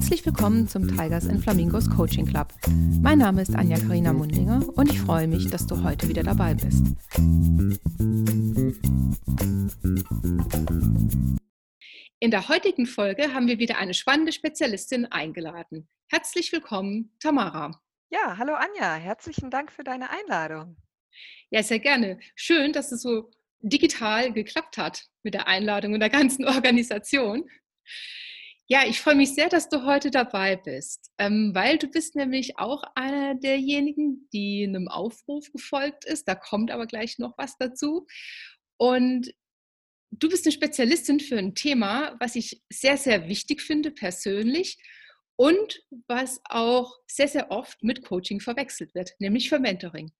Herzlich willkommen zum Tigers and Flamingos Coaching Club. Mein Name ist Anja Karina Mundinger und ich freue mich, dass du heute wieder dabei bist. In der heutigen Folge haben wir wieder eine spannende Spezialistin eingeladen. Herzlich willkommen, Tamara. Ja, hallo Anja, herzlichen Dank für deine Einladung. Ja, sehr gerne. Schön, dass es so digital geklappt hat mit der Einladung und der ganzen Organisation. Ja, ich freue mich sehr, dass du heute dabei bist, ähm, weil du bist nämlich auch einer derjenigen, die einem Aufruf gefolgt ist. Da kommt aber gleich noch was dazu. Und du bist eine Spezialistin für ein Thema, was ich sehr, sehr wichtig finde persönlich und was auch sehr, sehr oft mit Coaching verwechselt wird, nämlich für Mentoring.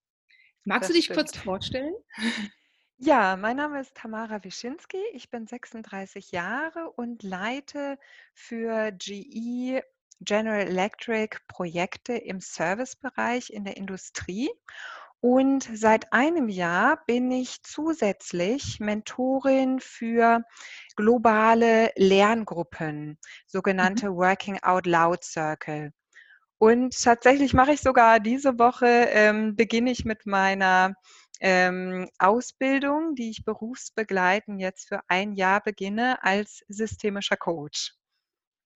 Magst das du dich stimmt. kurz vorstellen? Ja, mein Name ist Tamara Wischinski. Ich bin 36 Jahre und leite für GE General Electric Projekte im Servicebereich in der Industrie. Und seit einem Jahr bin ich zusätzlich Mentorin für globale Lerngruppen, mhm. sogenannte Working Out Loud Circle. Und tatsächlich mache ich sogar diese Woche, ähm, beginne ich mit meiner ähm, Ausbildung, die ich berufsbegleitend jetzt für ein Jahr beginne als systemischer Coach.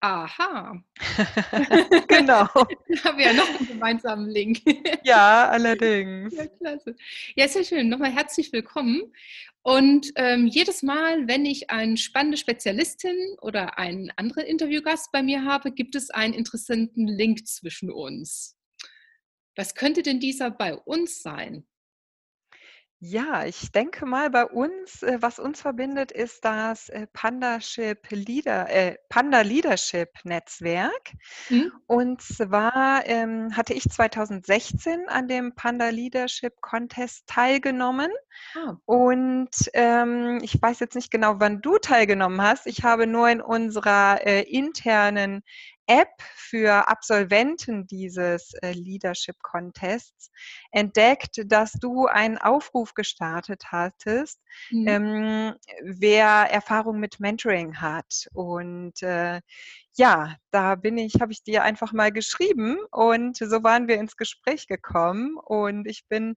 Aha. genau. da haben wir ja noch einen gemeinsamen Link. ja, allerdings. Ja, klasse. Ja, sehr schön. Nochmal herzlich willkommen. Und ähm, jedes Mal, wenn ich eine spannende Spezialistin oder einen anderen Interviewgast bei mir habe, gibt es einen interessanten Link zwischen uns. Was könnte denn dieser bei uns sein? Ja, ich denke mal, bei uns, äh, was uns verbindet, ist das äh, Pandaship Leader, äh, Panda Leadership Netzwerk. Mhm. Und zwar ähm, hatte ich 2016 an dem Panda Leadership Contest teilgenommen. Ah. Und ähm, ich weiß jetzt nicht genau, wann du teilgenommen hast. Ich habe nur in unserer äh, internen App für Absolventen dieses äh, Leadership Contests entdeckt, dass du einen Aufruf gestartet hattest, mhm. ähm, wer Erfahrung mit Mentoring hat. Und äh, ja, da bin ich, habe ich dir einfach mal geschrieben und so waren wir ins Gespräch gekommen und ich bin,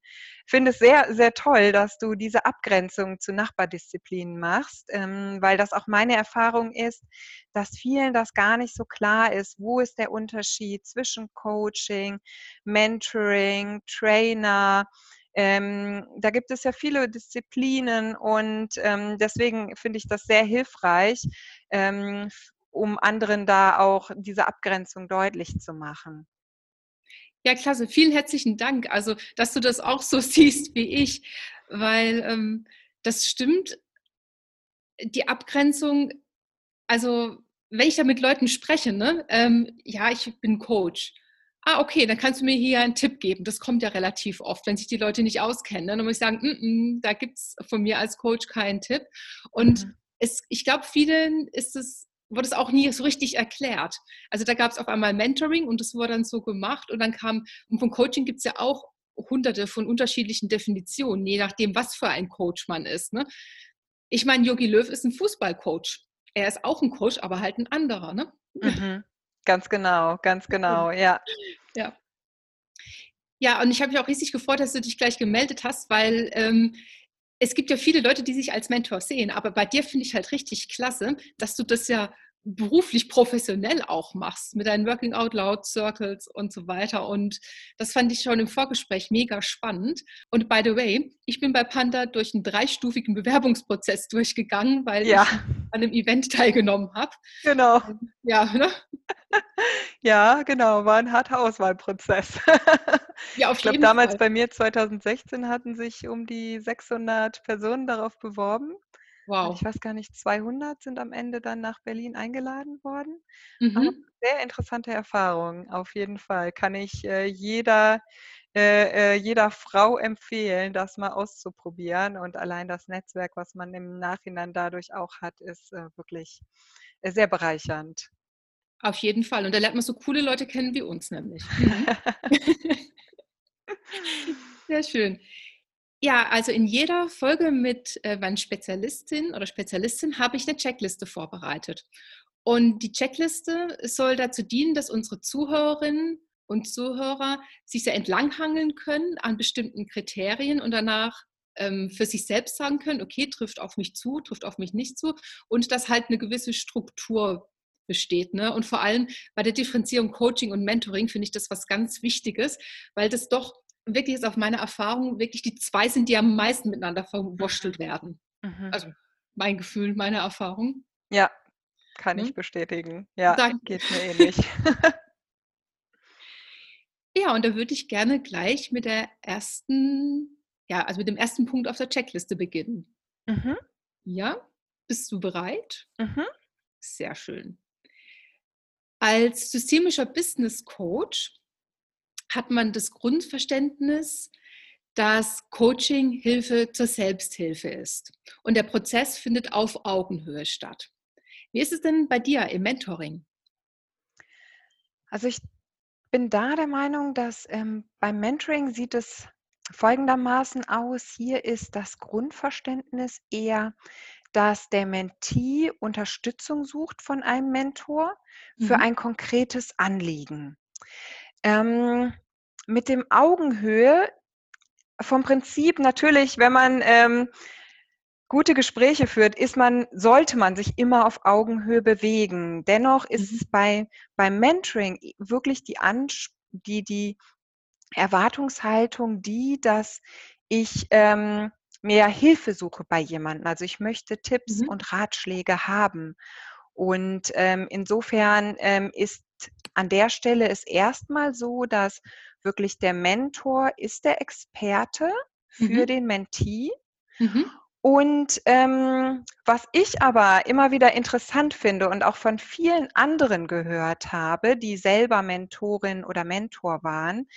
finde es sehr, sehr toll, dass du diese Abgrenzung zu Nachbardisziplinen machst, ähm, weil das auch meine Erfahrung ist, dass vielen das gar nicht so klar ist, wo ist der Unterschied zwischen Coaching, Mentoring, Trainer, ähm, da gibt es ja viele Disziplinen und ähm, deswegen finde ich das sehr hilfreich, ähm, um anderen da auch diese Abgrenzung deutlich zu machen. Ja, klasse. Vielen herzlichen Dank. Also, dass du das auch so siehst wie ich, weil ähm, das stimmt. Die Abgrenzung, also wenn ich da mit Leuten spreche, ne, ähm, ja, ich bin Coach. Ah, okay, dann kannst du mir hier einen Tipp geben. Das kommt ja relativ oft, wenn sich die Leute nicht auskennen. Ne? Dann muss ich sagen, mm -mm, da gibt es von mir als Coach keinen Tipp. Und mhm. es, ich glaube, vielen ist es wurde es auch nie so richtig erklärt. Also da gab es auf einmal Mentoring und das wurde dann so gemacht und dann kam, und von Coaching gibt es ja auch hunderte von unterschiedlichen Definitionen, je nachdem, was für ein Coach man ist. Ne? Ich meine, Yogi Löw ist ein Fußballcoach. Er ist auch ein Coach, aber halt ein anderer. Ne? Mhm. Ganz genau, ganz genau, ja. Ja. Ja, und ich habe mich auch riesig gefreut, dass du dich gleich gemeldet hast, weil ähm, es gibt ja viele Leute, die sich als Mentor sehen, aber bei dir finde ich halt richtig klasse, dass du das ja beruflich professionell auch machst mit deinen Working Out Loud Circles und so weiter. Und das fand ich schon im Vorgespräch mega spannend. Und by the way, ich bin bei Panda durch einen dreistufigen Bewerbungsprozess durchgegangen, weil ja. ich an einem Event teilgenommen habe. Genau. Ja, ne? Ja, genau, war ein harter Auswahlprozess. Ja, auf ich glaube, damals Fall. bei mir 2016 hatten sich um die 600 Personen darauf beworben. Wow. Und ich weiß gar nicht, 200 sind am Ende dann nach Berlin eingeladen worden. Mhm. sehr interessante Erfahrung, auf jeden Fall. Kann ich äh, jeder, äh, äh, jeder Frau empfehlen, das mal auszuprobieren. Und allein das Netzwerk, was man im Nachhinein dadurch auch hat, ist äh, wirklich äh, sehr bereichernd. Auf jeden Fall. Und da lernt man so coole Leute kennen wie uns nämlich. Mhm. Sehr schön. Ja, also in jeder Folge mit äh, meinen Spezialistin oder Spezialistin habe ich eine Checkliste vorbereitet. Und die Checkliste soll dazu dienen, dass unsere Zuhörerinnen und Zuhörer sich sehr entlanghangeln können an bestimmten Kriterien und danach ähm, für sich selbst sagen können, okay, trifft auf mich zu, trifft auf mich nicht zu und dass halt eine gewisse Struktur besteht. Ne? Und vor allem bei der Differenzierung Coaching und Mentoring finde ich das was ganz Wichtiges, weil das doch wirklich ist auf meine Erfahrung wirklich die zwei sind, die am meisten miteinander verwurschtelt werden. Mhm. Also mein Gefühl, meine Erfahrung. Ja, kann hm? ich bestätigen. Ja, Danke. geht mir ähnlich. ja, und da würde ich gerne gleich mit der ersten, ja, also mit dem ersten Punkt auf der Checkliste beginnen. Mhm. Ja, bist du bereit? Mhm. Sehr schön. Als systemischer Business Coach hat man das Grundverständnis, dass Coaching Hilfe zur Selbsthilfe ist. Und der Prozess findet auf Augenhöhe statt. Wie ist es denn bei dir im Mentoring? Also ich bin da der Meinung, dass ähm, beim Mentoring sieht es folgendermaßen aus. Hier ist das Grundverständnis eher, dass der Mentee Unterstützung sucht von einem Mentor für mhm. ein konkretes Anliegen. Ähm, mit dem Augenhöhe vom Prinzip natürlich, wenn man ähm, gute Gespräche führt, ist man, sollte man sich immer auf Augenhöhe bewegen. Dennoch ist mhm. es bei, beim Mentoring wirklich die, Ans die, die Erwartungshaltung, die, dass ich ähm, mehr Hilfe suche bei jemandem. Also ich möchte Tipps mhm. und Ratschläge haben. Und ähm, insofern ähm, ist an der Stelle es erstmal so, dass wirklich der Mentor ist der Experte für mhm. den Mentee. Mhm. Und ähm, was ich aber immer wieder interessant finde und auch von vielen anderen gehört habe, die selber Mentorin oder Mentor waren,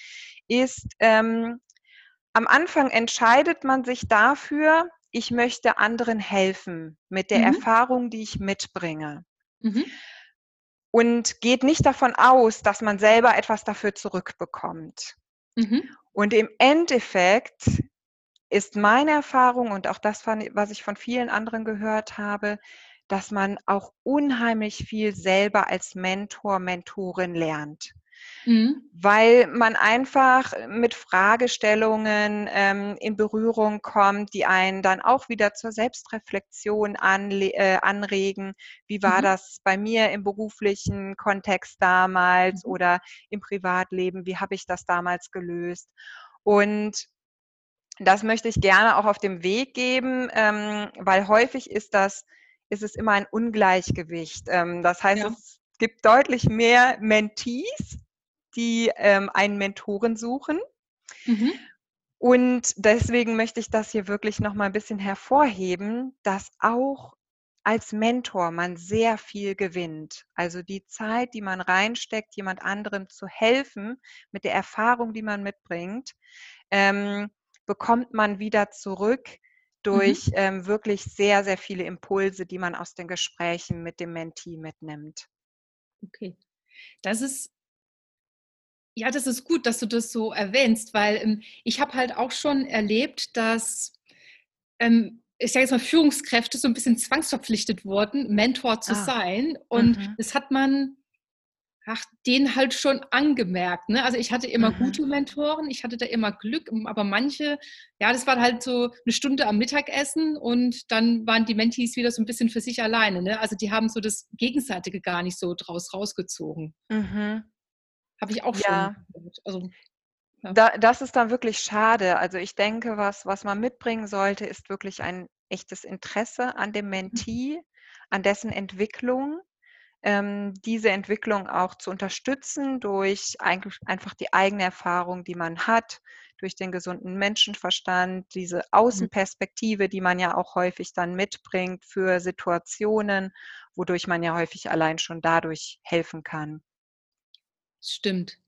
ist, ähm, am Anfang entscheidet man sich dafür, ich möchte anderen helfen mit der mhm. Erfahrung, die ich mitbringe. Mhm. Und geht nicht davon aus, dass man selber etwas dafür zurückbekommt. Mhm. Und im Endeffekt ist meine Erfahrung und auch das, was ich von vielen anderen gehört habe, dass man auch unheimlich viel selber als Mentor, Mentorin lernt. Mhm. Weil man einfach mit Fragestellungen ähm, in Berührung kommt, die einen dann auch wieder zur Selbstreflexion äh, anregen. Wie war mhm. das bei mir im beruflichen Kontext damals mhm. oder im Privatleben? Wie habe ich das damals gelöst? Und das möchte ich gerne auch auf dem Weg geben, ähm, weil häufig ist das, ist es immer ein Ungleichgewicht. Ähm, das heißt, ja. es gibt deutlich mehr Mentees, die ähm, einen Mentoren suchen. Mhm. Und deswegen möchte ich das hier wirklich noch mal ein bisschen hervorheben, dass auch als Mentor man sehr viel gewinnt. Also die Zeit, die man reinsteckt, jemand anderem zu helfen mit der Erfahrung, die man mitbringt, ähm, bekommt man wieder zurück mhm. durch mhm. ähm, wirklich sehr, sehr viele Impulse, die man aus den Gesprächen mit dem Mentee mitnimmt. Okay. Das ist ja, das ist gut, dass du das so erwähnst, weil ähm, ich habe halt auch schon erlebt, dass ähm, ich sage jetzt mal, Führungskräfte so ein bisschen zwangsverpflichtet wurden, Mentor zu ah. sein. Und mhm. das hat man ach, den halt schon angemerkt. Ne? Also ich hatte immer mhm. gute Mentoren, ich hatte da immer Glück, aber manche, ja, das war halt so eine Stunde am Mittagessen und dann waren die Mentees wieder so ein bisschen für sich alleine. Ne? Also die haben so das Gegenseitige gar nicht so draus rausgezogen. Mhm. Habe ich auch ja. schon. Also, ja. Da, das ist dann wirklich schade. Also ich denke, was, was man mitbringen sollte, ist wirklich ein echtes Interesse an dem mhm. Mentee, an dessen Entwicklung ähm, diese Entwicklung auch zu unterstützen durch einfach die eigene Erfahrung, die man hat, durch den gesunden Menschenverstand, diese mhm. Außenperspektive, die man ja auch häufig dann mitbringt für Situationen, wodurch man ja häufig allein schon dadurch helfen kann. Stimmt.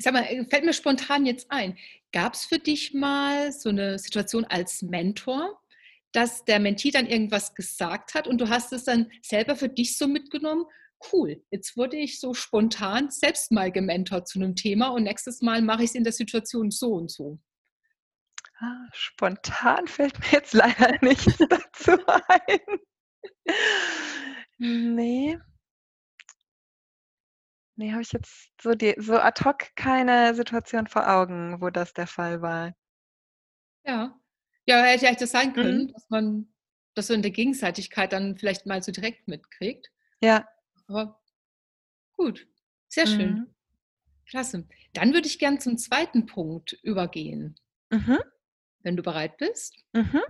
Sag mal, äh, fällt mir spontan jetzt ein, gab es für dich mal so eine Situation als Mentor, dass der Mentee dann irgendwas gesagt hat und du hast es dann selber für dich so mitgenommen. Cool, jetzt wurde ich so spontan selbst mal gementort zu einem Thema und nächstes Mal mache ich es in der Situation so und so. Ah, spontan fällt mir jetzt leider nichts dazu ein. Ne. Ne, habe ich jetzt so die so ad hoc keine Situation vor Augen, wo das der Fall war. Ja. Ja, hätte ja das sein Mhm. können, dass man das so in der Gegenseitigkeit dann vielleicht mal so direkt mitkriegt. Ja. Aber gut, sehr schön. Mhm. Klasse. Dann würde ich gern zum 2. Punkt übergehen. Mhm. Wenn du bereit bist? Mhm.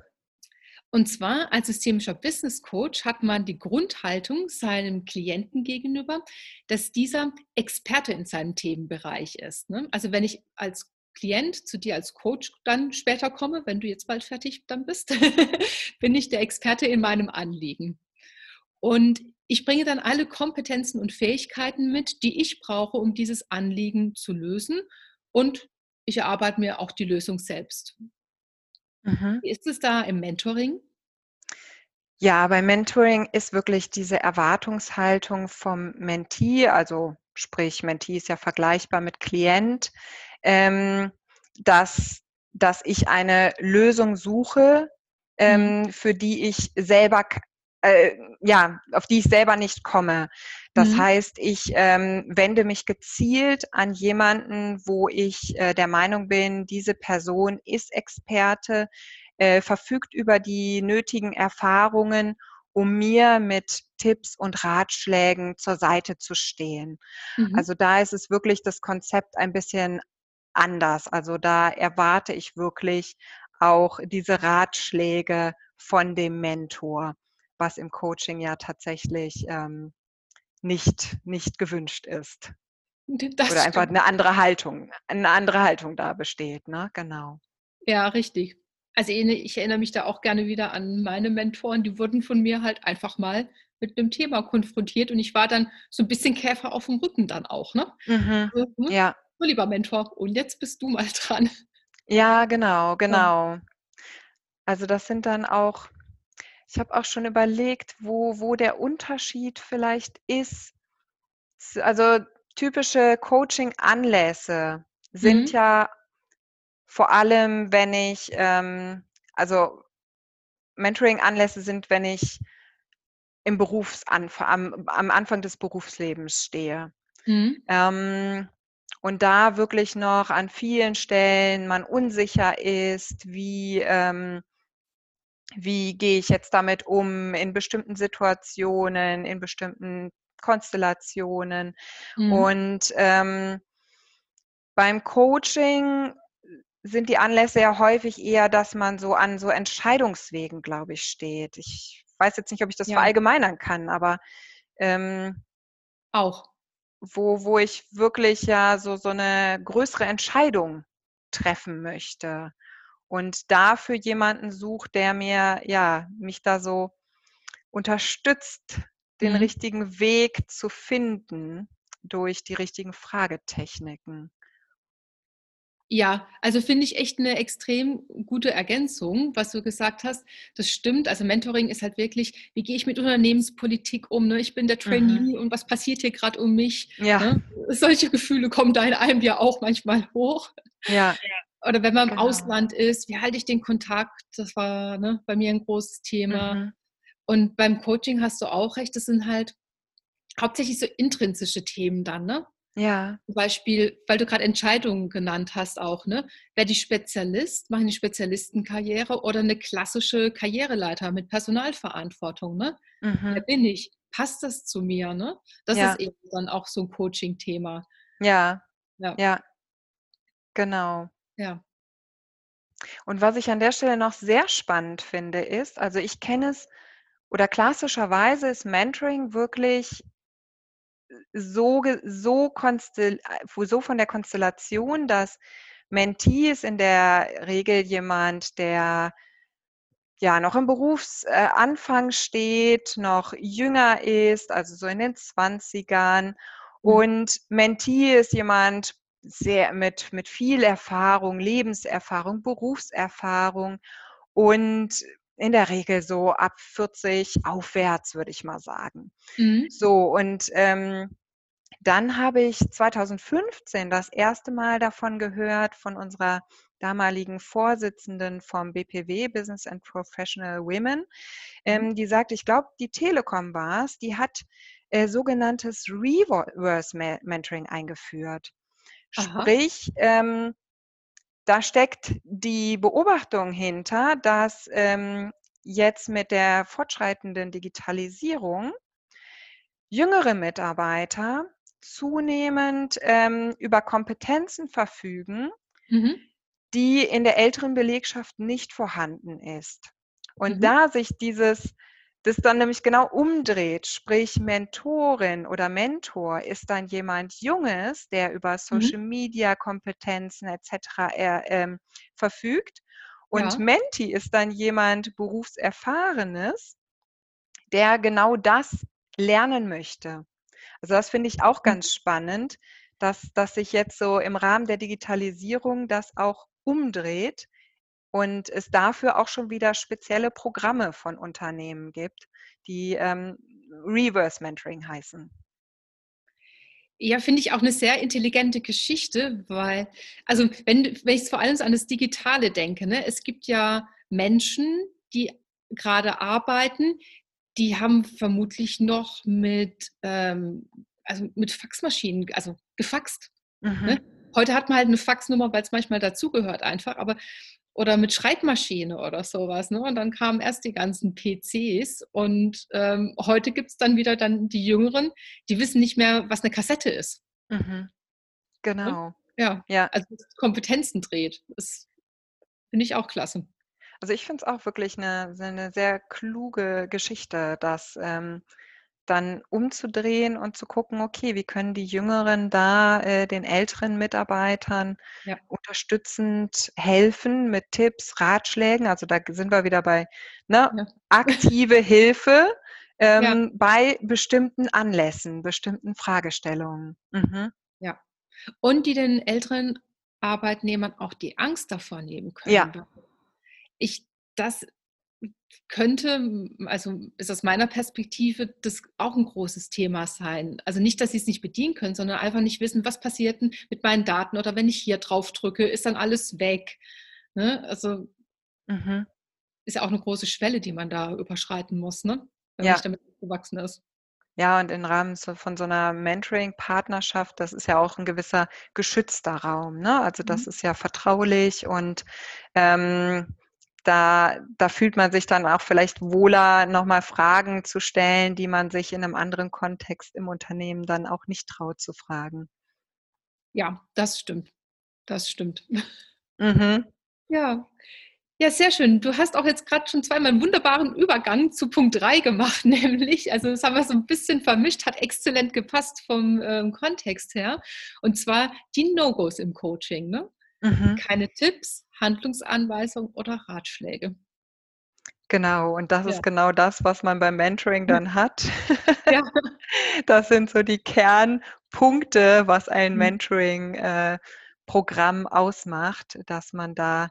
Und zwar als systemischer Business Coach hat man die Grundhaltung seinem Klienten gegenüber, dass dieser Experte in seinem Themenbereich ist, ne? Also, wenn ich als Klient zu dir als Coach dann später komme, wenn du jetzt bald fertig dann bist, bin ich der Experte in meinem Anliegen. Und ich bringe dann alle Kompetenzen und Fähigkeiten mit, die ich brauche, um dieses Anliegen zu lösen und ich erarbeite mir auch die Lösung selbst. Mhm. Wie ist es da im Mentoring? Ja, beim Mentoring ist wirklich diese Erwartungshaltung vom Mentee, also sprich, Mentee ist ja vergleichbar mit Klient, ähm, dass dass ich eine Lösung suche, Mhm. ähm, für die ich selber äh, ja, auf die ich selber nicht komme. Das Mhm. heißt, ich, ähm, wende mich gezielt an jemanden, wo ich, äh, der Meinung bin, diese Person ist Experte, äh, verfügt über die nötigen Erfahrungen, um mir mit Tipps und Ratschlägen zur Seite zu stehen. Mhm. Also, da ist es wirklich das Konzept ein bisschen anders. Also, da erwarte ich wirklich auch diese Ratschläge von dem Mentor, was im Coaching ja tatsächlich, ähm, nicht nicht gewünscht ist. Das Oder einfach stimmt. 'ne andere Haltung 'ne andere Haltung da besteht, ne? Genau. Ja, richtig. Also, ich erinnere mich da auch gerne wieder an meine Mentoren, die wurden von mir halt einfach mal mit 'nem Thema konfrontiert und ich war dann so 'n bisschen Käfer aufm Rücken dann auch, ne? Mhm. Ne? Ja. „So, lieber Mentor, und jetzt bist du mal dran.“ Ja, genau, Ja. genau. Also, das sind dann auch ich habe auch schon überlegt, wo wo der Unterschied vielleicht ist. Also, typische Coaching-Anlässe sind Mhm. ja vor allem, wenn ich, ähm also, Mentoring-Anlässe sind, wenn ich im Berufsanfa am am Anfang des Berufslebens stehe. Mhm. Ähm, und da wirklich noch an vielen Stellen man unsicher ist, wie, ähm wie gehe ich jetzt damit um in bestimmten Situationen, in bestimmten Konstellationen. Mhm. Und, ähm beim Coaching sind die Anlässe ja häufig eher, dass man so an so Entscheidungswegen, glaube ich, steht. Ich weiß jetzt nicht, ob ich das Ja. verallgemeinern kann, aber, ähm Auch. wo wo ich wirklich ja so so 'ne größere Entscheidung treffen möchte und dafür jemanden suche, der mir ja, mich da so unterstützt, den Mhm. richtigen Weg zu finden durch die richtigen Fragetechniken. Ja, also, finde ich echt 'ne extrem gute Ergänzung, was du gesagt hast. Das stimmt. Also, Mentoring ist halt wirklich: Wie gehe ich mit Unternehmenspolitik um, ne? Ich bin der Mhm. Trainee und was passiert hier grad um mich, Ja. ne? Solche Gefühle kommen da in einem ja auch manchmal hoch. Ja, Oder wenn man im genau. Ausland ist, wie halte ich den Kontakt? Das war, ne, bei mir 'n großes Thema. Mhm. Und beim Coaching hast du auch recht, das sind halt hauptsächlich so intrinsische Themen dann, ne? Ja. Zum Beispiel, weil du grad Entscheidungen genannt hast auch, ne? Werde ich Spezialist, mache 'ne Spezialistenkarriere oder 'ne klassische Karriereleiter mit Personalverantwortung, ne? Wer Mhm. bin ich? Passt das zu mir, ne? Das ist Ja. eben dann auch so 'n Coaching-Thema. Ja, Ja. ja. Genau. Ja. Und was ich an der Stelle noch sehr spannend finde, ist also, ich kenne es oder klassischerweise ist Mentoring wirklich so so so von der Konstellation, dass Mentee ist in der Regel jemand, der ja, noch im Berufs äh, steht, noch jünger ist, also, so in den 20ern. Mhm. Und Mentee ist jemand sehr mit mit viel Erfahrung, Lebenserfahrung, Berufserfahrung und in der Regel so ab 40 aufwärts, würde ich mal sagen. Mhm. So, und, ähm, dann habe ich 2015 das 1. Mal davon gehört von unserer damaligen Vorsitzenden vom BPW, Business and Professional Women. Mhm. Ähm, die sagte, ich glaube, die Telekom war es, die hat äh, sogenanntes Reverse Mentoring eingeführt. Aha. Sprich, ähm, da steckt die Beobachtung hinter, dass ähm, jetzt mit der fortschreitenden Digitalisierung jüngere Mitarbeiter zunehmend ähm, über Kompetenzen verfügen, mhm. die in der älteren Belegschaft nicht vorhanden ist. Und mhm. da sich dieses das dann nämlich genau umdreht, sprich Mentorin oder Mentor ist dann jemand Junges, der über mhm. Social Media Kompetenzen etc. Er, ähm, verfügt und ja. Menti ist dann jemand Berufserfahrenes, der genau das lernen möchte. Also das finde ich auch mhm. ganz spannend, dass, dass sich jetzt so im Rahmen der Digitalisierung das auch umdreht und es dafür auch schon wieder spezielle Programme von Unternehmen gibt, die ähm, Reverse Mentoring heißen. Ja, finde ich auch eine sehr intelligente Geschichte, weil, also wenn, wenn ich vor allem an das Digitale denke, ne, es gibt ja Menschen, die gerade arbeiten, die haben vermutlich noch mit, ähm, also mit Faxmaschinen, also gefaxt. Ne? Mhm. Ne? Heute hat man halt eine Faxnummer, weil es manchmal dazugehört einfach, aber oder mit Schreibmaschine oder sowas. Ne? Und dann kamen erst die ganzen PCs und ähm, heute gibt es dann wieder dann die Jüngeren, die wissen nicht mehr, was eine Kassette ist. Mhm. Ne? Genau. Ja, ja. also Kompetenzen dreht. Das finde ich auch klasse. Also ich finde es auch wirklich eine, eine sehr kluge Geschichte, dass ähm, dann umzudrehen und zu gucken, okay, wie können die Jüngeren da äh, den älteren Mitarbeitern ja. unterstützend helfen mit Tipps, Ratschlägen. Also da sind wir wieder bei ne, ja. aktive Hilfe ähm, ja. bei bestimmten Anlässen, bestimmten Fragestellungen. Mhm. Ja. Und die den älteren Arbeitnehmern auch die Angst davor nehmen können. Ja. Ich, das könnte, also ist aus meiner Perspektive das auch ein großes Thema sein. Also nicht, dass sie es nicht bedienen können, sondern einfach nicht wissen, was passiert denn mit meinen Daten oder wenn ich hier drauf drücke, ist dann alles weg. Ne? Also mhm. ist ja auch eine große Schwelle, die man da überschreiten muss, ne? wenn ja. man damit gewachsen ist. Ja, und im Rahmen von so einer Mentoring-Partnerschaft, das ist ja auch ein gewisser geschützter Raum. Ne? Also das mhm. ist ja vertraulich und ähm, da, da fühlt man sich dann auch vielleicht wohler, nochmal Fragen zu stellen, die man sich in einem anderen Kontext im Unternehmen dann auch nicht traut zu fragen. Ja, das stimmt. Das stimmt. Mhm. Ja. Ja, sehr schön. Du hast auch jetzt gerade schon zweimal einen wunderbaren Übergang zu Punkt 3 gemacht, nämlich, also das haben wir so ein bisschen vermischt, hat exzellent gepasst vom ähm, Kontext her. Und zwar die No-Gos im Coaching. Ne? Mhm. Keine Tipps, Handlungsanweisungen oder Ratschläge. Genau, und das ja. ist genau das, was man beim Mentoring dann hat. Ja. Das sind so die Kernpunkte, was ein mhm. Mentoring-Programm äh, ausmacht, dass man da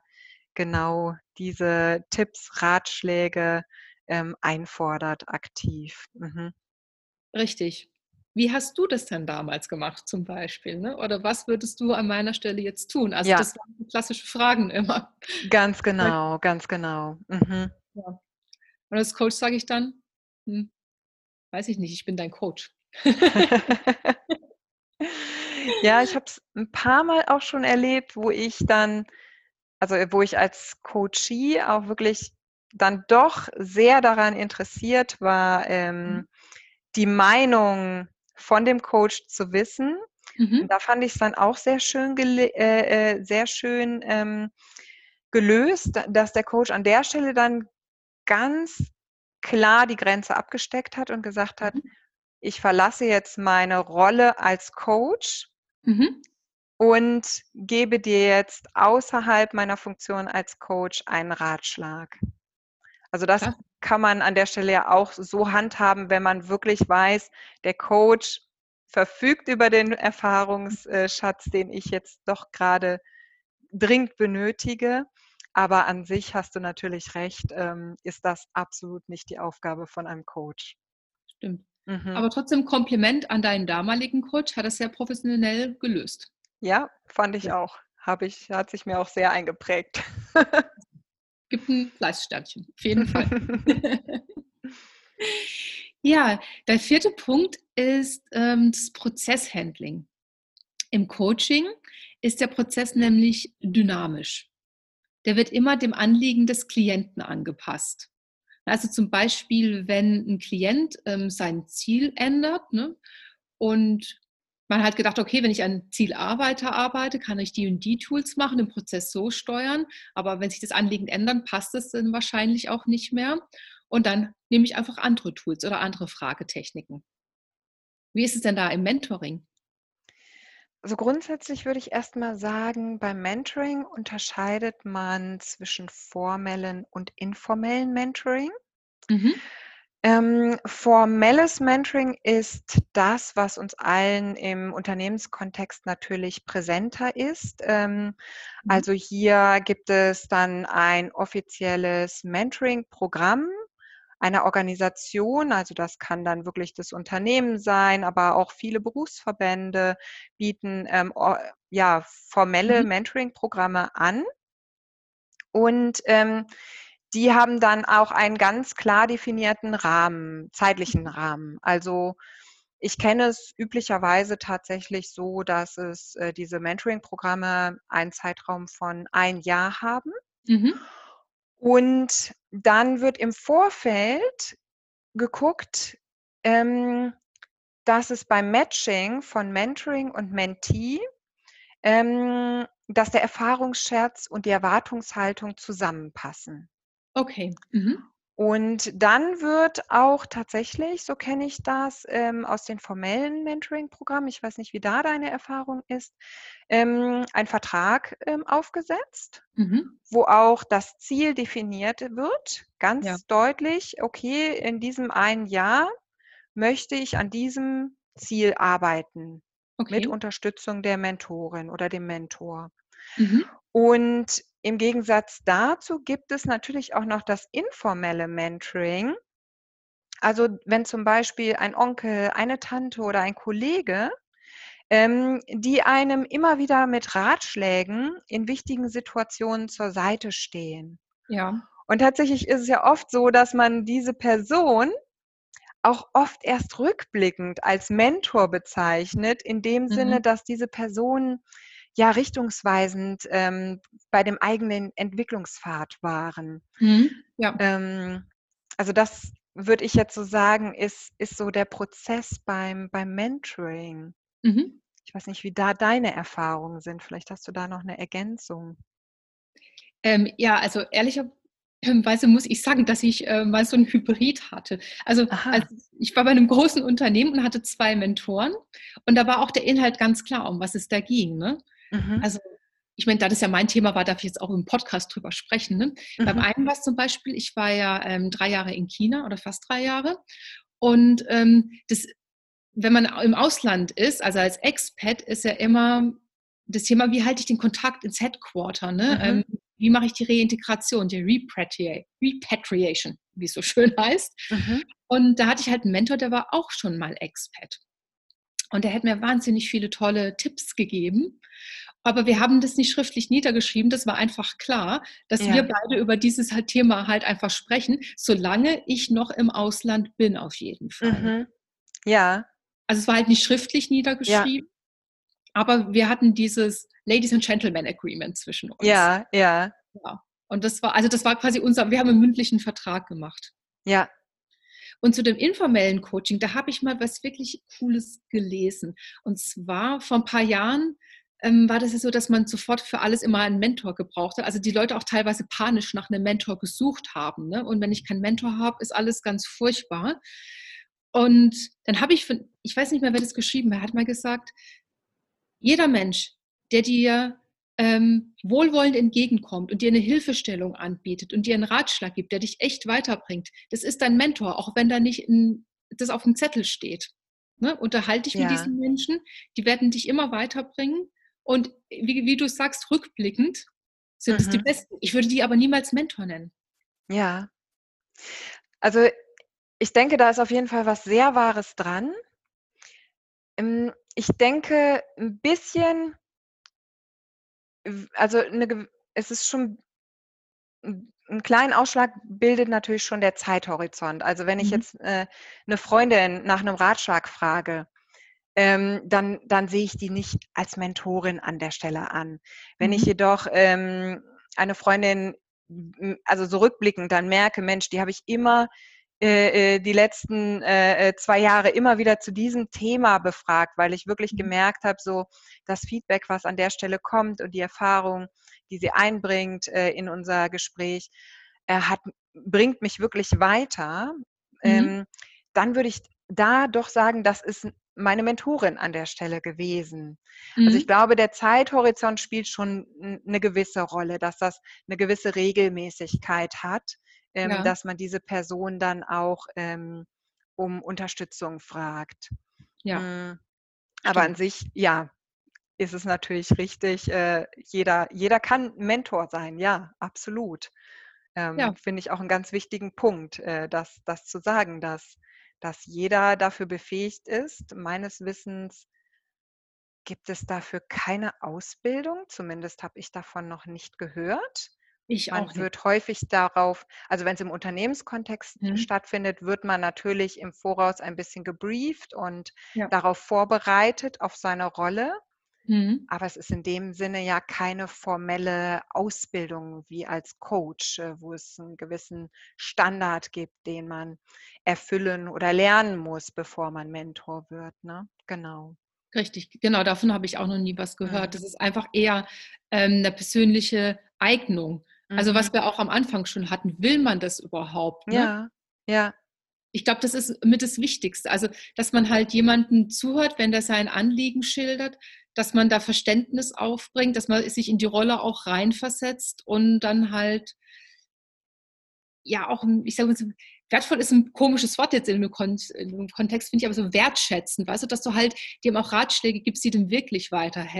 genau diese Tipps, Ratschläge ähm, einfordert, aktiv. Mhm. Richtig. Wie hast du das denn damals gemacht zum Beispiel? Ne? Oder was würdest du an meiner Stelle jetzt tun? Also ja. das waren klassische Fragen immer. Ganz genau, ganz genau. Mhm. Ja. Und als Coach sage ich dann, hm, weiß ich nicht, ich bin dein Coach. ja, ich habe es ein paar Mal auch schon erlebt, wo ich dann, also wo ich als Coachie auch wirklich dann doch sehr daran interessiert war, ähm, mhm. die Meinung von dem Coach zu wissen. Mhm. Da fand ich es dann auch sehr schön, äh, äh, sehr schön ähm, gelöst, dass der Coach an der Stelle dann ganz klar die Grenze abgesteckt hat und gesagt hat, mhm. ich verlasse jetzt meine Rolle als Coach mhm. und gebe dir jetzt außerhalb meiner Funktion als Coach einen Ratschlag. Also das ja. kann man an der Stelle ja auch so handhaben, wenn man wirklich weiß, der Coach verfügt über den Erfahrungsschatz, den ich jetzt doch gerade dringend benötige. Aber an sich hast du natürlich recht, ähm, ist das absolut nicht die Aufgabe von einem Coach. Stimmt. Mhm. Aber trotzdem Kompliment an deinen damaligen Coach, hat das sehr professionell gelöst. Ja, fand ich auch habe ich hat sich mir auch sehr eingeprägt. Gibt ein Fleißsternchen, auf jeden Fall. ja, der vierte Punkt ist ähm, das Prozesshandling. Im Coaching ist der Prozess nämlich dynamisch. Der wird immer dem Anliegen des Klienten angepasst. Also zum Beispiel, wenn ein Klient ähm, sein Ziel ändert ne, und man hat gedacht, okay, wenn ich an Zielarbeiter arbeite, kann ich die und die Tools machen, den Prozess so steuern. Aber wenn sich das Anliegen ändert, passt es dann wahrscheinlich auch nicht mehr. Und dann nehme ich einfach andere Tools oder andere Fragetechniken. Wie ist es denn da im Mentoring? Also grundsätzlich würde ich erst mal sagen, beim Mentoring unterscheidet man zwischen formellen und informellen Mentoring. Mhm. Ähm, formelles Mentoring ist das, was uns allen im Unternehmenskontext natürlich präsenter ist. Ähm, mhm. Also hier gibt es dann ein offizielles Mentoring-Programm einer Organisation, also das kann dann wirklich das Unternehmen sein, aber auch viele Berufsverbände bieten ähm, ja, formelle mhm. Mentoring-Programme an. Und ähm, die haben dann auch einen ganz klar definierten Rahmen, zeitlichen. Rahmen. Also ich kenne es üblicherweise tatsächlich so, dass es äh, diese Mentoring-Programme einen Zeitraum von ein Jahr haben. Mhm. Und dann wird im Vorfeld geguckt, ähm, dass es beim Matching von Mentoring und Mentee, ähm, dass der Erfahrungsschatz und die Erwartungshaltung zusammenpassen. Okay. Mhm. Und dann wird auch tatsächlich, so kenne ich das ähm, aus den formellen Mentoring-Programmen, ich weiß nicht, wie da deine Erfahrung ist, ähm, ein Vertrag ähm, aufgesetzt, mhm. wo auch das Ziel definiert wird, ganz ja. deutlich, okay, in diesem einen Jahr möchte ich an diesem Ziel arbeiten, okay. mit Unterstützung der Mentorin oder dem Mentor. Mhm. Und im Gegensatz dazu gibt es natürlich auch noch das informelle Mentoring. Also wenn zum Beispiel ein Onkel, eine Tante oder ein Kollege, ähm, die einem immer wieder mit Ratschlägen in wichtigen Situationen zur Seite stehen. Ja. Und tatsächlich ist es ja oft so, dass man diese Person auch oft erst rückblickend als Mentor bezeichnet, in dem mhm. Sinne, dass diese Person ja richtungsweisend ähm, bei dem eigenen Entwicklungspfad waren. Mhm, ja. Ähm, also das würde ich jetzt so sagen, ist, ist so der Prozess beim, beim Mentoring. Mhm. Ich weiß nicht, wie da deine Erfahrungen sind. Vielleicht hast du da noch eine Ergänzung. Ähm, ja, also ehrlicherweise muss ich sagen, dass ich äh, mal so ein Hybrid hatte. Also, also, ich war bei einem großen Unternehmen und hatte zwei Mentoren und da war auch der Inhalt ganz klar, um was es da ging. Ne? Mhm. Also ich meine, da das ja mein Thema war, darf ich jetzt auch im Podcast drüber sprechen. Ne? Mhm. Beim einen war es zum Beispiel, ich war ja ähm, drei Jahre in China oder fast drei Jahre. Und ähm, das, wenn man im Ausland ist, also als Expat, ist ja immer das Thema, wie halte ich den Kontakt ins Headquarter? Ne? Mhm. Ähm, wie mache ich die Reintegration, die Repatriation, wie es so schön heißt. Mhm. Und da hatte ich halt einen Mentor, der war auch schon mal Expat. Und der hat mir wahnsinnig viele tolle Tipps gegeben. Aber wir haben das nicht schriftlich niedergeschrieben. Das war einfach klar, dass ja. wir beide über dieses Thema halt einfach sprechen, solange ich noch im Ausland bin, auf jeden Fall. Mhm. Ja. Also es war halt nicht schriftlich niedergeschrieben, ja. aber wir hatten dieses Ladies and Gentlemen Agreement zwischen uns. Ja, ja. ja. Und das war, also das war quasi unser, wir haben einen mündlichen Vertrag gemacht. Ja. Und zu dem informellen Coaching, da habe ich mal was wirklich Cooles gelesen. Und zwar vor ein paar Jahren ähm, war das ja so, dass man sofort für alles immer einen Mentor gebraucht hat. Also die Leute auch teilweise panisch nach einem Mentor gesucht haben. Ne? Und wenn ich keinen Mentor habe, ist alles ganz furchtbar. Und dann habe ich von, ich weiß nicht mehr, wer das geschrieben hat, hat mal gesagt, jeder Mensch, der dir ähm, wohlwollend entgegenkommt und dir eine Hilfestellung anbietet und dir einen Ratschlag gibt, der dich echt weiterbringt, das ist dein Mentor, auch wenn da nicht ein, das auf dem Zettel steht. Ne? Unterhalte dich ja. mit diesen Menschen, die werden dich immer weiterbringen und wie, wie du sagst, rückblickend sind mhm. es die mhm. Besten. Ich würde die aber niemals Mentor nennen. Ja. Also ich denke, da ist auf jeden Fall was sehr Wahres dran. Ähm, ich denke, ein bisschen also 'ne gew es ist schon 'n 'n kleinen Ausschlag bildet natürlich schon der Zeithorizont. Also, wenn ich Mhm. jetzt, äh, 'ne Freundin nach 'nem Ratschlag frage, ähm, dann dann sehe ich die nicht als Mentorin an der Stelle an. Wenn ich Mhm. jedoch, ähm, eine Freundin also so rückblickend dann merke: „Mensch, die habe ich immer, äh, äh, die letzten, äh, äh, 2 Jahre immer wieder zu diesem Thema befragt“, weil ich wirklich Mhm. gemerkt habe, so das Feedback, was an der Stelle kommt und die Erfahrung, die sie einbringt, äh, in unser Gespräch, hat bringt mich wirklich weiter. Mhm. Ähm, dann würde ich da doch sagen, das ist meine Mentorin an der Stelle gewesen. Also, ich Mhm. glaube, der Zeithorizont spielt schon 'n 'ne gewisse Rolle, dass das 'ne gewisse Regelmäßigkeit hat, ähm, Ja. dass man diese Person dann auch, ähm, um Unterstützung fragt. Ja. Hm, aber an sich, ja, ist es natürlich richtig, äh, jeder jeder kann Mentor sein, ja, absolut. Ähm, Ja. finde ich auch 'n ganz wichtigen Punkt, äh, das das zu sagen, dass dass jeder dafür befähigt ist. Meines Wissens gibt es dafür keine Ausbildung, zumindest habe ich davon noch nicht gehört. Ich auch Man nicht. wird häufig darauf also, wenn's im Unternehmenskontext Mhm. stattfindet, wird man natürlich im Voraus ein bisschen gebrieft und Ja. darauf vorbereitet auf seine Rolle. Mhm. Aber es ist in dem Sinne ja keine formelle Ausbildung wie als Coach, äh, wo es 'n gewissen Standard gibt, den man erfüllen oder lernen muss, bevor man Mentor wird, ne? Genau. Richtig, genau, davon habe ich auch noch nie was gehört. Mhm. Das ist einfach eher, ähm, 'ne persönliche Eignung. Also, Mhm. was wir auch am Anfang schon hatten, will man das überhaupt, ne? Ja, ja. Ich glaube, das ist mit das Wichtigste. Also, dass man halt jemandem zuhört, wenn der sein Anliegen schildert, dass man da Verständnis aufbringt, dass man sich in die Rolle auch reinversetzt und dann halt ja auch ich sage mal so wertvoll ist 'n komisches Wort jetzt in 'nem Kont in 'nem Kontext, finde ich aber so wertschätzend, weißt du, dass du halt dem auch Ratschläge gibst, die dem wirklich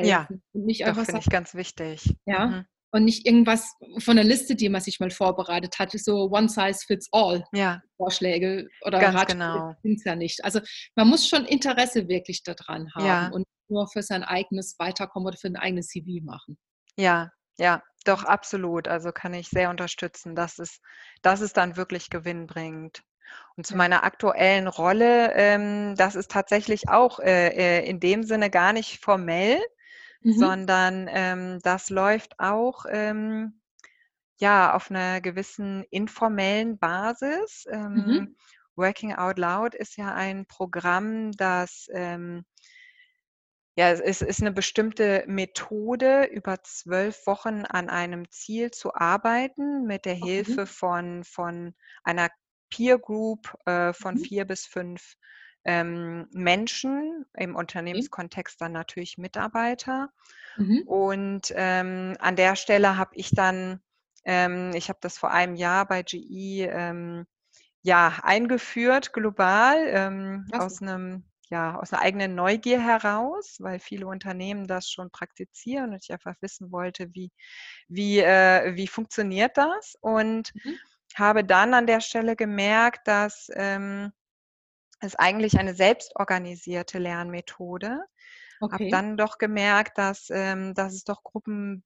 Ja, weiterhelfen und nicht einfach finde ich ganz wichtig. ja, Mhm. Und nicht irgendwas von der Liste, die man sich mal vorbereitet hat, so one size fits all Ja. Vorschläge oder Ganz Ratschläge genau. sind's ja nicht. Also, man muss schon Interesse wirklich da dran haben Ja. und nur für sein eigenes Weiterkommen oder für 'n eigenes CV machen. Ja, ja, doch, absolut. Also, kann ich sehr unterstützen, dass es dass es dann wirklich Gewinn bringt. Und zu meiner aktuellen Rolle, ähm, das ist tatsächlich auch, äh, äh, in dem Sinne gar nicht formell, Mhm. sondern, ähm, das läuft auch, ähm, ja, auf 'ner gewissen informellen Basis. Ähm, Mhm. Working Out Loud ist ja ein Programm, das, ähm ja, es ist ist 'ne bestimmte Methode, über 12 Wochen an einem Ziel zu arbeiten mit der. Hilfe von von einer Peer Group, äh, von Mhm. 4 bis 5, ähm, Menschen, im. Unternehmenskontext dann natürlich Mitarbeiter. Mhm. Und, ähm, an der Stelle habe ich dann ähm, ich habe das vor einem Jahr bei GE, ähm, ja, eingeführt global, ähm, aus 'nem ja, aus 'ner eigenen Neugier heraus, weil viele Unternehmen das schon praktizieren und ich einfach wissen wollte, wie wie, äh wie funktioniert das? Und Mhm. habe dann an der Stelle gemerkt, dass, ähm, es eigentlich eine selbstorganisierte Lernmethode habe Okay. dann doch gemerkt, dass, ähm dass es doch Gruppen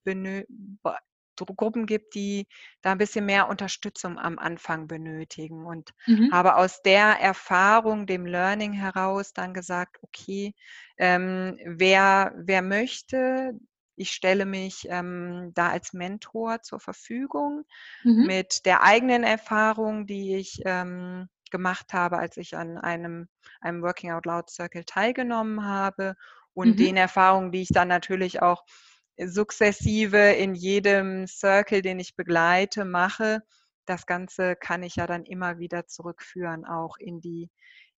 Gruppen gibt, die da 'n bisschen mehr Unterstützung am Anfang benötigen und Mhm. habe aus der Erfahrung, dem Learning heraus dann gesagt: „Okay, ähm, wer wer möchte, ich stelle mich, ähm, da als Mentor zur Verfügung Mhm. mit der eigenen Erfahrung, die ich, ähm, gemacht habe, als ich an einem einem Working Out Loud Circle teilgenommen habe und den Mhm. Erfahrungen, die ich dann natürlich auch sukzessive in jedem Circle, den ich begleite, mache.“ Das Ganze kann ich ja dann immer wieder zurückführen, auch in die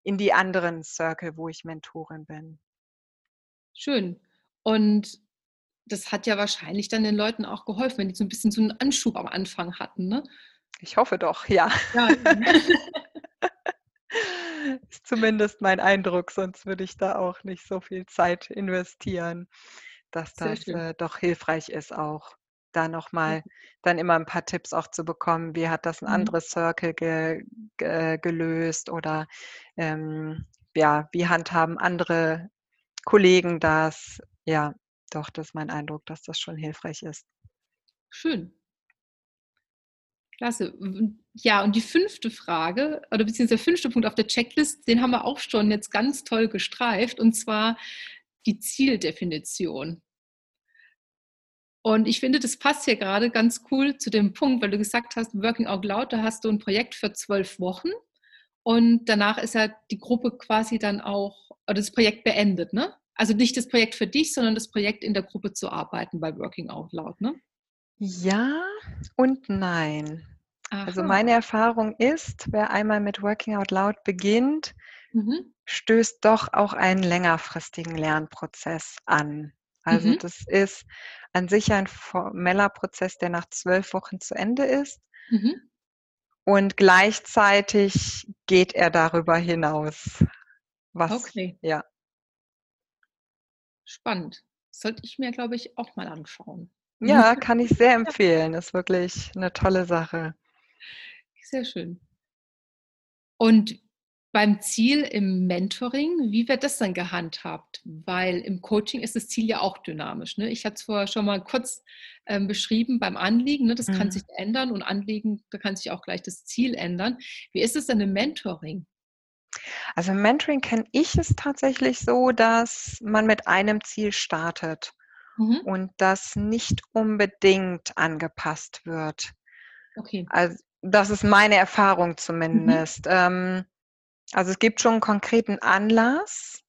in die anderen Circle, wo ich Mentorin bin. Schön. Und das hat ja wahrscheinlich dann den Leuten auch geholfen, wenn die so 'n bisschen so 'n Anschub am Anfang hatten, ne? Ich hoffe doch, ja. Ja. Ist zumindest mein Eindruck, sonst würde ich da auch nicht so viel Zeit investieren, dass das, äh, doch hilfreich ist auch, da noch Sehr mal gut. dann immer 'n paar Tipps auch zu bekommen. Wie hat das 'n Mhm. anderes Circle ge ge gelöst oder, ähm, ja, wie handhaben andere Kollegen das? Ja. doch, das ist mein Eindruck, dass das schon hilfreich ist. Schön. Klasse. Ja, und die fünfte Frage, oder beziehungsweise der fünfte Punkt auf der Checklist, den haben wir auch schon jetzt ganz toll gestreift, und zwar die Zieldefinition. Und ich finde, das passt hier gerade ganz cool zu dem Punkt, weil du gesagt hast, Working Out Loud, da hast du ein Projekt für zwölf Wochen und danach ist ja die Gruppe quasi dann auch, oder das Projekt beendet, ne? Also nicht das Projekt für dich, sondern das Projekt in der Gruppe zu arbeiten bei Working Out Loud, ne? Ja und nein. Aha. Also meine Erfahrung ist, wer einmal mit Working Out Loud beginnt, mhm. stößt doch auch einen längerfristigen Lernprozess an. Also mhm. das ist an sich ein formeller Prozess, der nach zwölf Wochen zu Ende ist. Mhm. Und gleichzeitig geht er darüber hinaus. Was, okay. Ja. Spannend. Sollte ich mir, glaube ich, auch mal anschauen. Ja, kann ich sehr empfehlen. Ist wirklich eine tolle Sache. Sehr schön. Und beim Ziel im Mentoring, wie wird das dann gehandhabt? Weil im Coaching ist das Ziel ja auch dynamisch. Ne? Ich hatte es vorher schon mal kurz ähm, beschrieben beim Anliegen. Ne? Das mhm. kann sich ändern und Anliegen, da kann sich auch gleich das Ziel ändern. Wie ist es denn im Mentoring? Also im Mentoring kenne ich es tatsächlich so, dass man mit einem Ziel startet mhm. und das nicht unbedingt angepasst wird. Okay. Also das ist meine Erfahrung mhm. zumindest. Mhm. Ähm, also es gibt schon einen konkreten Anlass,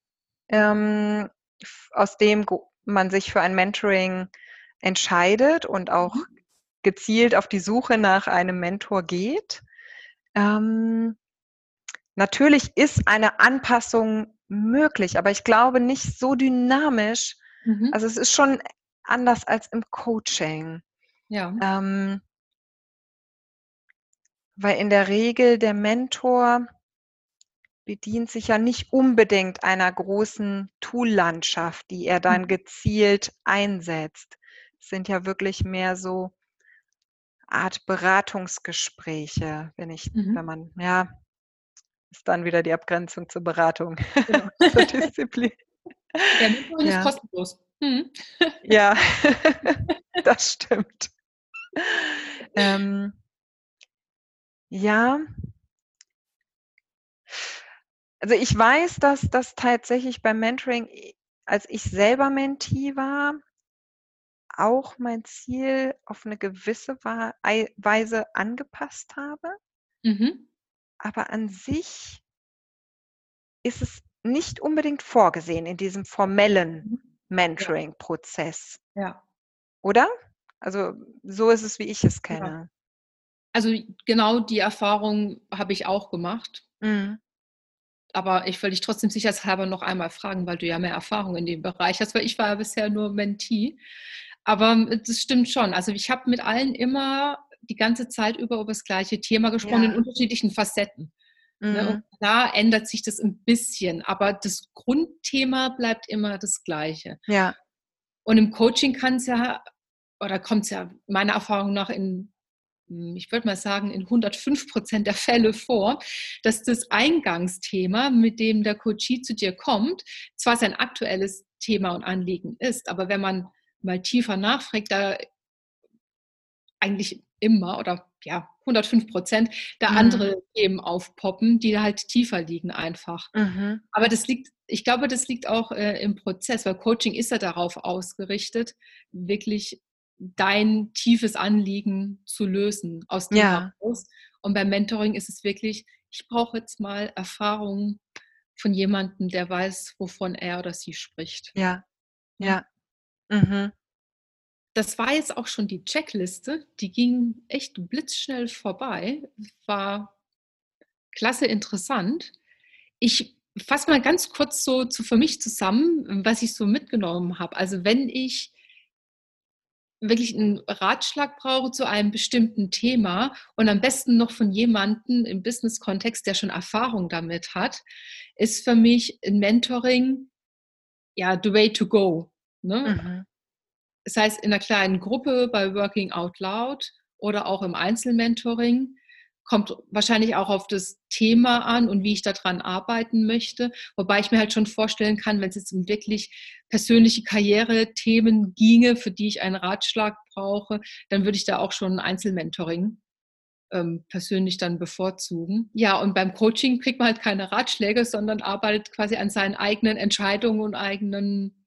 ähm, aus dem man sich für ein Mentoring entscheidet und auch mhm. gezielt auf die Suche nach einem Mentor geht. Ähm, natürlich ist eine Anpassung möglich, aber ich glaube nicht so dynamisch. Mhm. Also es ist schon anders als im Coaching. Ja. Ähm, weil in der Regel der Mentor bedient sich ja nicht unbedingt einer großen Tool-Landschaft, die er dann mhm. gezielt einsetzt. Es sind ja wirklich mehr so Art Beratungsgespräche, wenn ich, mhm. wenn man, ja, ist dann wieder die Abgrenzung zur Beratung, genau. zur Disziplin. Ja, Mentoring ja. ist kostenlos. Mhm. Ja, das stimmt. Ähm, ja, also ich weiß, dass das tatsächlich beim Mentoring, als ich selber Mentee war, auch mein Ziel auf eine gewisse Weise angepasst habe. Mhm. Aber an sich ist es nicht unbedingt vorgesehen in diesem formellen mhm. Mentoring-Prozess. Ja. Oder? Also so ist es, wie ich es kenne. Ja. Also genau die Erfahrung habe ich auch gemacht. Mhm aber ich will dich trotzdem sicherheitshalber noch einmal fragen, weil du ja mehr Erfahrung in dem Bereich hast, weil ich war ja bisher nur Mentee. Aber ähm, das stimmt schon. Also ich habe mit allen immer die ganze Zeit über über das gleiche Thema gesprochen, ja. in unterschiedlichen Facetten. Ne? Mhm. Und da ändert sich das ein bisschen, aber das Grundthema bleibt immer das gleiche. Ja. Und im Coaching kann es ja, oder kommt es ja meiner Erfahrung nach in hm, ich würde mal sagen, in 105 Prozent der Fälle vor, dass das Eingangsthema, mit dem der Coachie zu dir kommt, zwar sein aktuelles Thema und Anliegen ist, aber wenn man mal tiefer nachfragt, da eigentlich immer oder ja, 105 Prozent da mhm. andere Themen aufpoppen, die halt tiefer liegen einfach. Mhm. Aber das liegt, ich glaube, das liegt auch äh, im Prozess, weil Coaching ist ja darauf ausgerichtet, wirklich dein tiefes Anliegen zu lösen aus dir ja. heraus. Und beim Mentoring ist es wirklich, ich brauche jetzt mal Erfahrungen von jemandem, der weiß, wovon er oder sie spricht. Ja, ja. Mhm. Das war jetzt auch schon die Checkliste. Die ging echt blitzschnell vorbei. War klasse interessant. Ich fasse mal ganz kurz so für mich zusammen, was ich so mitgenommen habe. Also wenn ich wirklich einen Ratschlag brauche zu einem bestimmten Thema und am besten noch von jemandem im Business-Kontext, der schon Erfahrung damit hat, ist für mich ein Mentoring ja the way to go. Ne? Mhm. Das heißt, in einer kleinen Gruppe bei Working Out Loud oder auch im Einzelmentoring kommt wahrscheinlich auch auf das Thema an und wie ich daran arbeiten möchte. Wobei ich mir halt schon vorstellen kann, wenn es jetzt um wirklich persönliche Karriere-Themen ginge, für die ich einen Ratschlag brauche, dann würde ich da auch schon ein Einzelmentoring ähm, persönlich dann bevorzugen. Ja, und beim Coaching kriegt man halt keine Ratschläge, sondern arbeitet quasi an seinen eigenen Entscheidungen und eigenen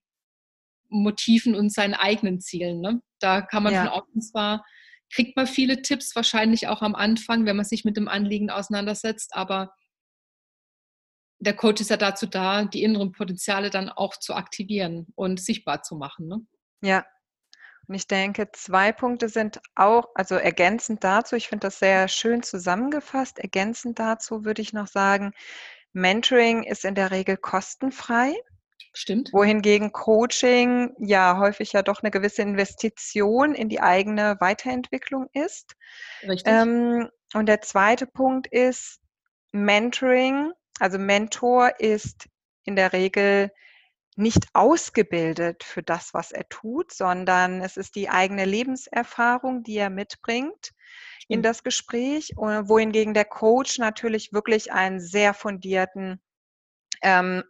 Motiven und seinen eigenen Zielen. Ne? Da kann man ja. von außen zwar, kriegt man viele Tipps wahrscheinlich auch am Anfang, wenn man sich mit dem Anliegen auseinandersetzt, aber der Coach ist ja dazu da, die inneren Potenziale dann auch zu aktivieren und sichtbar zu machen. Ne? Ja, und ich denke, zwei Punkte sind auch, also ergänzend dazu, ich finde das sehr schön zusammengefasst. Ergänzend dazu würde ich noch sagen, Mentoring ist in der Regel kostenfrei. Stimmt. Wohingegen Coaching ja häufig ja doch eine gewisse Investition in die eigene Weiterentwicklung ist. Richtig. Ähm, und der zweite Punkt ist Mentoring. Also Mentor ist in der Regel nicht ausgebildet für das, was er tut, sondern es ist die eigene Lebenserfahrung, die er mitbringt in das Gespräch, äh, wohingegen der Coach natürlich wirklich einen sehr fundierten ähm,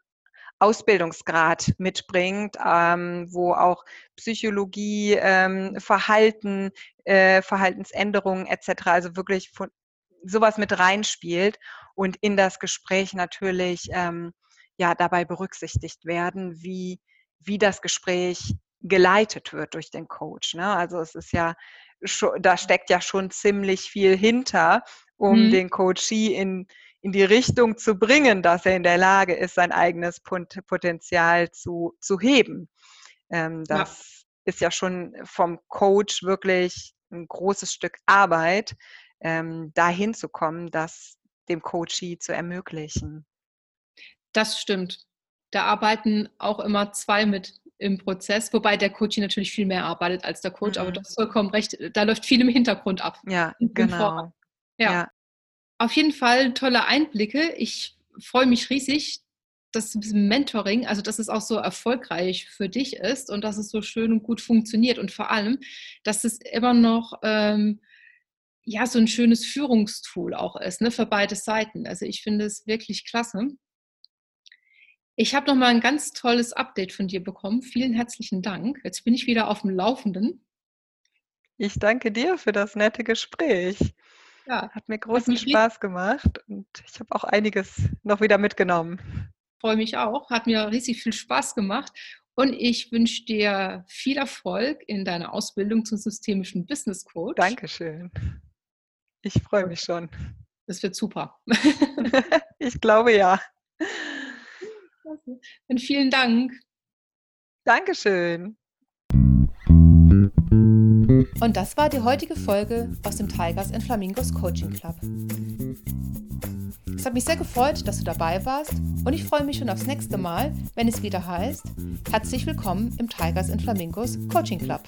Ausbildungsgrad mitbringt, ähm, wo auch Psychologie, ähm, Verhalten, äh, Verhaltensänderungen etc., also wirklich von, sowas mit reinspielt und in das Gespräch natürlich ähm, ja dabei berücksichtigt werden, wie, wie das Gespräch geleitet wird durch den Coach. Ne? Also es ist ja, schon, da steckt ja schon ziemlich viel hinter, um mhm. den Coachee in, in die Richtung zu bringen, dass er in der Lage ist, sein eigenes Potenzial zu, zu heben. Ähm, das ja. ist ja schon vom Coach wirklich ein großes Stück Arbeit, ähm, dahin zu kommen, das dem Coachee zu ermöglichen. Das stimmt. Da arbeiten auch immer zwei mit im Prozess, wobei der Coach natürlich viel mehr arbeitet als der Coach, mhm. aber du hast vollkommen recht, da läuft viel im Hintergrund ab. Ja, genau. Ja. ja. Auf jeden Fall tolle Einblicke. Ich freue mich riesig, dass Mentoring, also dass es auch so erfolgreich für dich ist und dass es so schön und gut funktioniert und vor allem, dass es immer noch ähm, ja so ein schönes Führungstool auch ist, ne, für beide Seiten. Also ich finde es wirklich klasse. Ich habe noch mal ein ganz tolles Update von dir bekommen. Vielen herzlichen Dank. Jetzt bin ich wieder auf dem Laufenden. Ich danke dir für das nette Gespräch. Ja, hat mir großen Spaß gemacht und ich habe auch einiges noch wieder mitgenommen. Freue mich auch. Hat mir riesig viel Spaß gemacht. Und ich wünsche dir viel Erfolg in deiner Ausbildung zum systemischen Business Coach. Dankeschön. Ich freue mich schon. Das wird super. ich glaube ja. Und vielen Dank. Dankeschön. Und das war die heutige Folge aus dem Tigers and Flamingos Coaching Club. Es hat mich sehr gefreut, dass du dabei warst und ich freue mich schon aufs nächste Mal, wenn es wieder heißt, herzlich willkommen im Tigers and Flamingos Coaching Club.